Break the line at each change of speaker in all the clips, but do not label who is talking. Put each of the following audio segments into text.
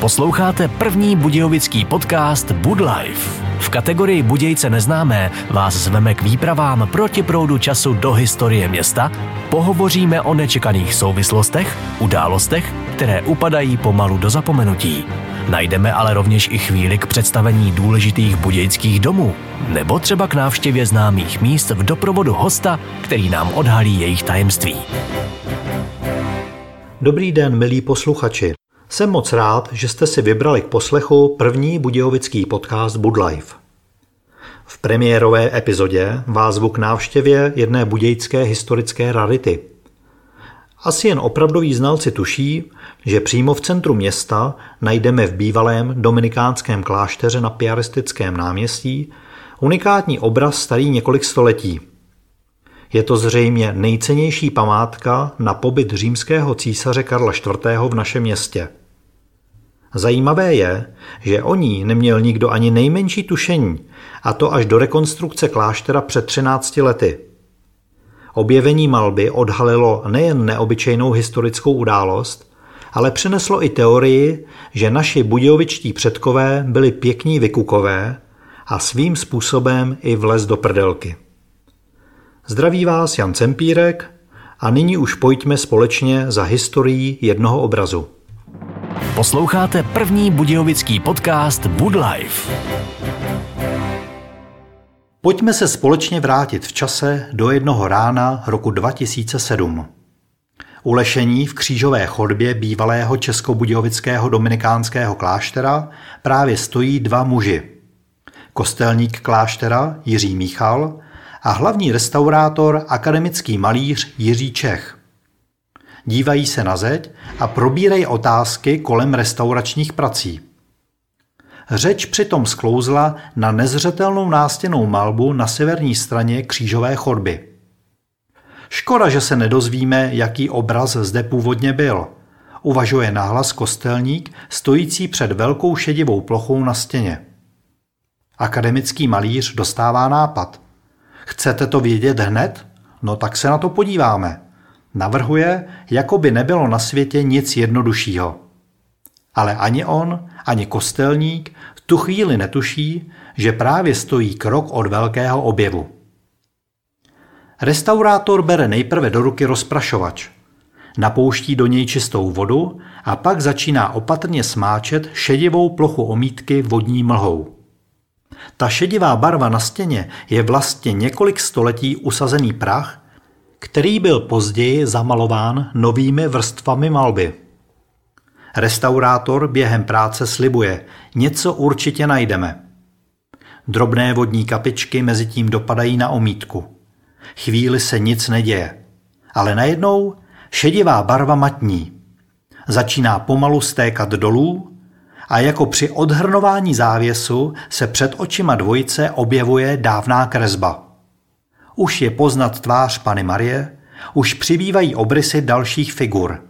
Posloucháte první budějovický podcast Bud Life. V kategorii Budějce neznámé vás zveme k výpravám proti proudu času do historie města, pohovoříme o nečekaných souvislostech, událostech, které upadají pomalu do zapomenutí. Najdeme ale rovněž i chvíli k představení důležitých budějských domů, nebo třeba k návštěvě známých míst v doprovodu hosta, který nám odhalí jejich tajemství.
Dobrý den, milí posluchači. Jsem moc rád, že jste si vybrali k poslechu první budějovický podcast Budlife. V premiérové epizodě vás zvu k návštěvě jedné budějské historické rarity. Asi jen opravdoví znalci tuší, že přímo v centru města najdeme v bývalém dominikánském klášteře na Piaristickém náměstí unikátní obraz starý několik století. Je to zřejmě nejcennější památka na pobyt římského císaře Karla IV. v našem městě – Zajímavé je, že o ní neměl nikdo ani nejmenší tušení, a to až do rekonstrukce kláštera před 13 lety. Objevení malby odhalilo nejen neobyčejnou historickou událost, ale přineslo i teorii, že naši budějovičtí předkové byli pěkní vykukové a svým způsobem i vlez do prdelky. Zdraví vás Jan Cempírek a nyní už pojďme společně za historií jednoho obrazu.
Posloucháte první budějovický podcast Bud Life.
Pojďme se společně vrátit v čase do jednoho rána roku 2007. U lešení v křížové chodbě bývalého českobudějovického dominikánského kláštera právě stojí dva muži. Kostelník kláštera Jiří Michal a hlavní restaurátor akademický malíř Jiří Čech – dívají se na zeď a probírají otázky kolem restauračních prací. Řeč přitom sklouzla na nezřetelnou nástěnou malbu na severní straně křížové chodby. Škoda, že se nedozvíme, jaký obraz zde původně byl. Uvažuje nahlas kostelník, stojící před velkou šedivou plochou na stěně. Akademický malíř dostává nápad. Chcete to vědět hned? No tak se na to podíváme. Navrhuje, jako by nebylo na světě nic jednoduššího. Ale ani on, ani kostelník v tu chvíli netuší, že právě stojí krok od velkého objevu. Restaurátor bere nejprve do ruky rozprašovač. Napouští do něj čistou vodu a pak začíná opatrně smáčet šedivou plochu omítky vodní mlhou. Ta šedivá barva na stěně je vlastně několik století usazený prach, který byl později zamalován novými vrstvami malby. Restaurátor během práce slibuje, něco určitě najdeme. Drobné vodní kapičky mezi tím dopadají na omítku. Chvíli se nic neděje, ale najednou šedivá barva matní. Začíná pomalu stékat dolů a jako při odhrnování závěsu se před očima dvojice objevuje dávná kresba. Už je poznat tvář Pany Marie, už přibývají obrysy dalších figur.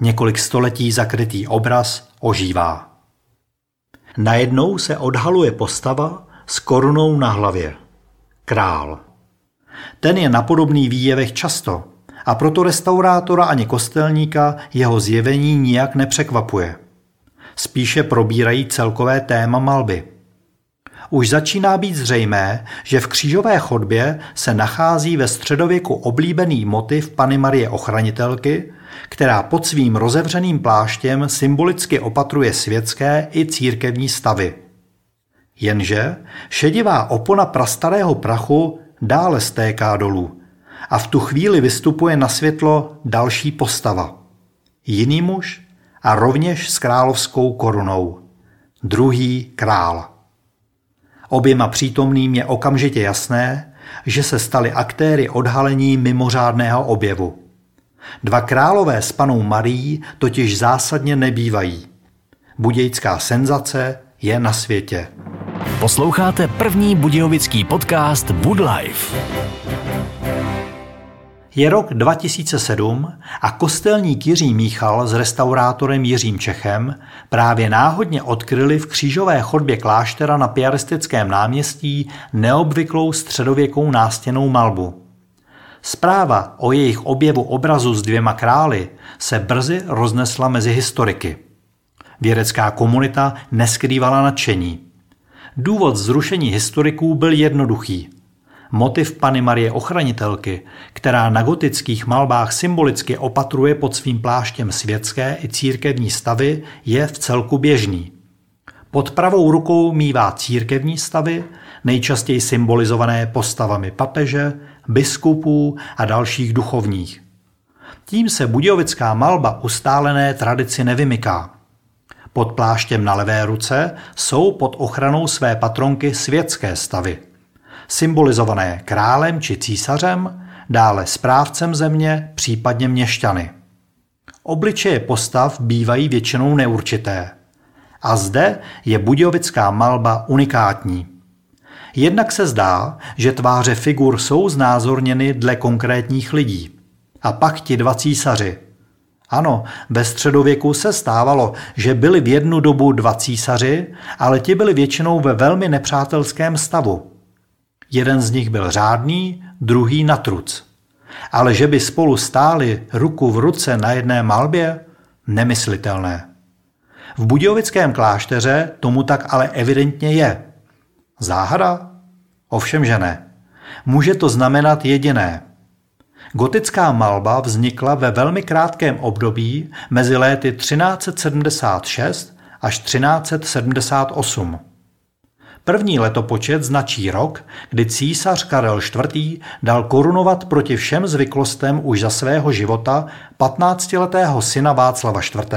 Několik století zakrytý obraz ožívá. Najednou se odhaluje postava s korunou na hlavě. Král. Ten je na podobný výjevech často a proto restaurátora ani kostelníka jeho zjevení nijak nepřekvapuje. Spíše probírají celkové téma malby – už začíná být zřejmé, že v křížové chodbě se nachází ve středověku oblíbený motiv Pany Marie Ochranitelky, která pod svým rozevřeným pláštěm symbolicky opatruje světské i církevní stavy. Jenže šedivá opona prastarého prachu dále stéká dolů a v tu chvíli vystupuje na světlo další postava. Jiný muž a rovněž s královskou korunou. Druhý král. Oběma přítomným je okamžitě jasné, že se stali aktéry odhalení mimořádného objevu. Dva králové s panou Marí totiž zásadně nebývají. Budějská senzace je na světě.
Posloucháte první budějovický podcast Bud Life.
Je rok 2007 a kostelník Jiří Míchal s restaurátorem Jiřím Čechem právě náhodně odkryli v křížové chodbě kláštera na Piaristickém náměstí neobvyklou středověkou nástěnou malbu. Zpráva o jejich objevu obrazu s dvěma krály se brzy roznesla mezi historiky. Vědecká komunita neskrývala nadšení. Důvod zrušení historiků byl jednoduchý. Motiv Pany Marie Ochranitelky, která na gotických malbách symbolicky opatruje pod svým pláštěm světské i církevní stavy, je v celku běžný. Pod pravou rukou mívá církevní stavy, nejčastěji symbolizované postavami papeže, biskupů a dalších duchovních. Tím se budějovická malba ustálené tradici nevymyká. Pod pláštěm na levé ruce jsou pod ochranou své patronky světské stavy. Symbolizované králem či císařem, dále správcem země, případně měšťany. Obličeje postav bývají většinou neurčité. A zde je budějovická malba unikátní. Jednak se zdá, že tváře figur jsou znázorněny dle konkrétních lidí. A pak ti dva císaři. Ano, ve středověku se stávalo, že byli v jednu dobu dva císaři, ale ti byli většinou ve velmi nepřátelském stavu. Jeden z nich byl řádný, druhý natruc. Ale že by spolu stáli ruku v ruce na jedné malbě, nemyslitelné. V Budějovickém klášteře tomu tak ale evidentně je. Záhada? Ovšem, že ne. Může to znamenat jediné. Gotická malba vznikla ve velmi krátkém období mezi léty 1376 až 1378. První letopočet značí rok, kdy císař Karel IV. dal korunovat proti všem zvyklostem už za svého života 15-letého syna Václava IV.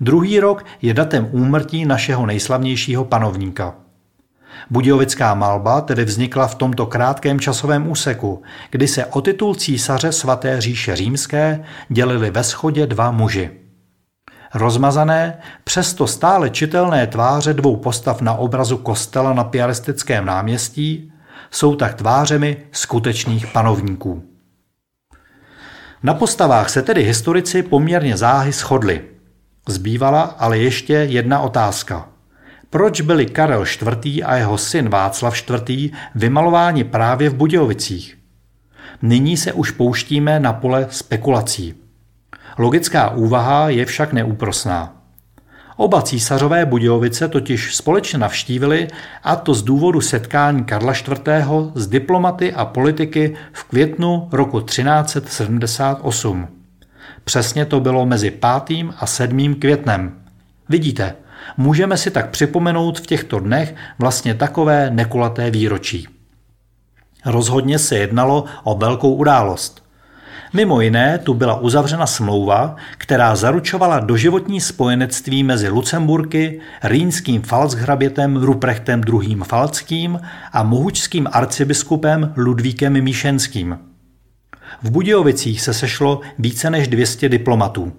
Druhý rok je datem úmrtí našeho nejslavnějšího panovníka. Budějovická malba tedy vznikla v tomto krátkém časovém úseku, kdy se o titul císaře svaté říše římské dělili ve schodě dva muži. Rozmazané, přesto stále čitelné tváře dvou postav na obrazu kostela na Piaristickém náměstí jsou tak tvářemi skutečných panovníků. Na postavách se tedy historici poměrně záhy shodli. Zbývala ale ještě jedna otázka – proč byli Karel IV. a jeho syn Václav IV. vymalováni právě v Budějovicích? Nyní se už pouštíme na pole spekulací. Logická úvaha je však neúprosná. Oba císařové Budějovice totiž společně navštívili a to z důvodu setkání Karla IV. s diplomaty a politiky v květnu roku 1378. Přesně to bylo mezi 5. a 7. květnem. Vidíte, Můžeme si tak připomenout v těchto dnech vlastně takové nekulaté výročí. Rozhodně se jednalo o velkou událost. Mimo jiné tu byla uzavřena smlouva, která zaručovala doživotní spojenectví mezi Lucemburky, rýnským falchrabětem Ruprechtem II. Falckým a mohučským arcibiskupem Ludvíkem Míšenským. V Budějovicích se sešlo více než 200 diplomatů.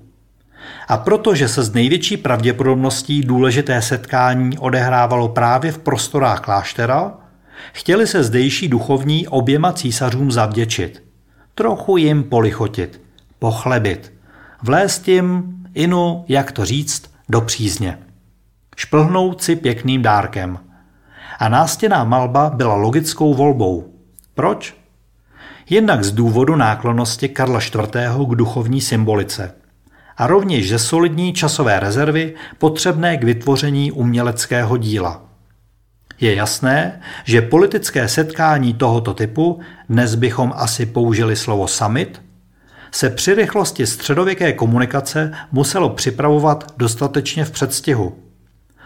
A protože se z největší pravděpodobností důležité setkání odehrávalo právě v prostorách kláštera, chtěli se zdejší duchovní oběma císařům zavděčit. Trochu jim polichotit, pochlebit, vlézt jim, inu, jak to říct, do přízně. Šplhnout si pěkným dárkem. A nástěná malba byla logickou volbou. Proč? Jednak z důvodu náklonosti Karla IV. k duchovní symbolice – a rovněž ze solidní časové rezervy potřebné k vytvoření uměleckého díla. Je jasné, že politické setkání tohoto typu, dnes bychom asi použili slovo summit, se při rychlosti středověké komunikace muselo připravovat dostatečně v předstihu.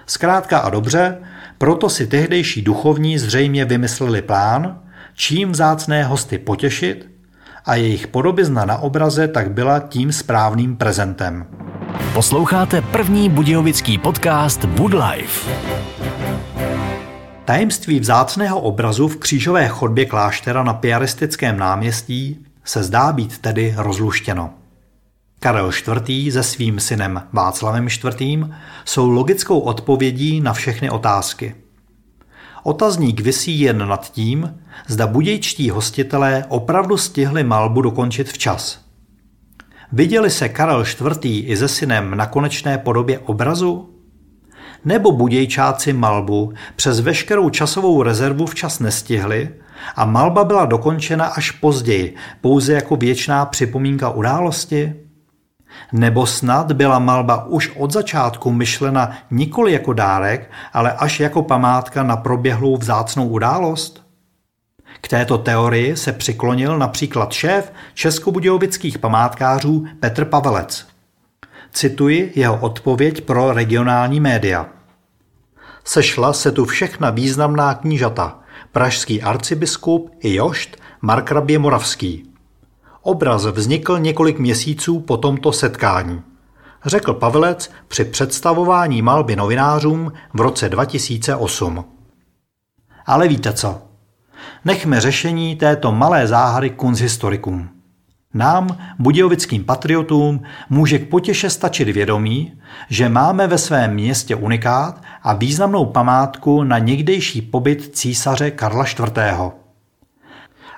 Zkrátka a dobře, proto si tehdejší duchovní zřejmě vymysleli plán, čím vzácné hosty potěšit a jejich podobizna na obraze tak byla tím správným prezentem.
Posloucháte první budějovický podcast Bud Life.
Tajemství vzácného obrazu v křížové chodbě kláštera na Piaristickém náměstí se zdá být tedy rozluštěno. Karel IV. se svým synem Václavem IV. jsou logickou odpovědí na všechny otázky – Otazník visí jen nad tím, zda budějčtí hostitelé opravdu stihli malbu dokončit včas. Viděli se Karel IV. i se synem na konečné podobě obrazu? Nebo budějčáci malbu přes veškerou časovou rezervu včas nestihli a malba byla dokončena až později, pouze jako věčná připomínka události? Nebo snad byla malba už od začátku myšlena nikoli jako dárek, ale až jako památka na proběhlou vzácnou událost? K této teorii se přiklonil například šéf českobudějovických památkářů Petr Pavelec. Cituji jeho odpověď pro regionální média. Sešla se tu všechna významná knížata, pražský arcibiskup i jošt Markrabě Moravský. Obraz vznikl několik měsíců po tomto setkání. Řekl Pavelec při představování malby novinářům v roce 2008. Ale víte co? Nechme řešení této malé záhady kunzhistorikům. Nám, budějovickým patriotům, může k potěše stačit vědomí, že máme ve svém městě unikát a významnou památku na někdejší pobyt císaře Karla IV.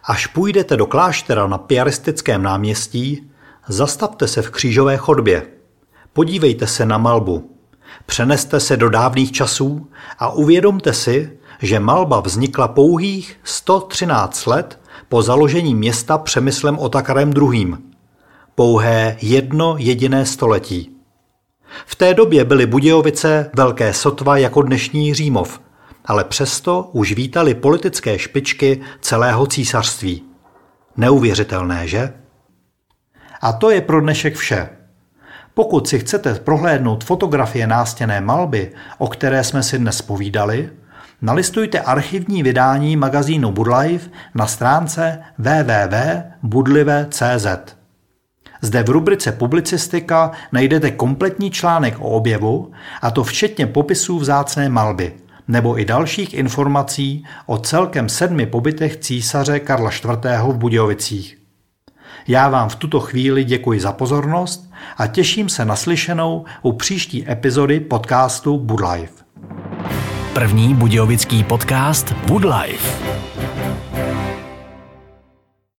Až půjdete do kláštera na Piaristickém náměstí, zastavte se v křížové chodbě. Podívejte se na malbu. Přeneste se do dávných časů a uvědomte si, že malba vznikla pouhých 113 let po založení města Přemyslem Otakarem II. Pouhé jedno jediné století. V té době byly Budějovice velké sotva jako dnešní Římov, ale přesto už vítali politické špičky celého císařství. Neuvěřitelné, že? A to je pro dnešek vše. Pokud si chcete prohlédnout fotografie nástěné malby, o které jsme si dnes povídali, Nalistujte archivní vydání magazínu Budlife na stránce www.budlive.cz. Zde v rubrice Publicistika najdete kompletní článek o objevu, a to včetně popisů vzácné malby, nebo i dalších informací o celkem sedmi pobytech císaře Karla IV. v Budějovicích. Já vám v tuto chvíli děkuji za pozornost a těším se na slyšenou u příští epizody podcastu Budlife.
První budějovický podcast Woodlife.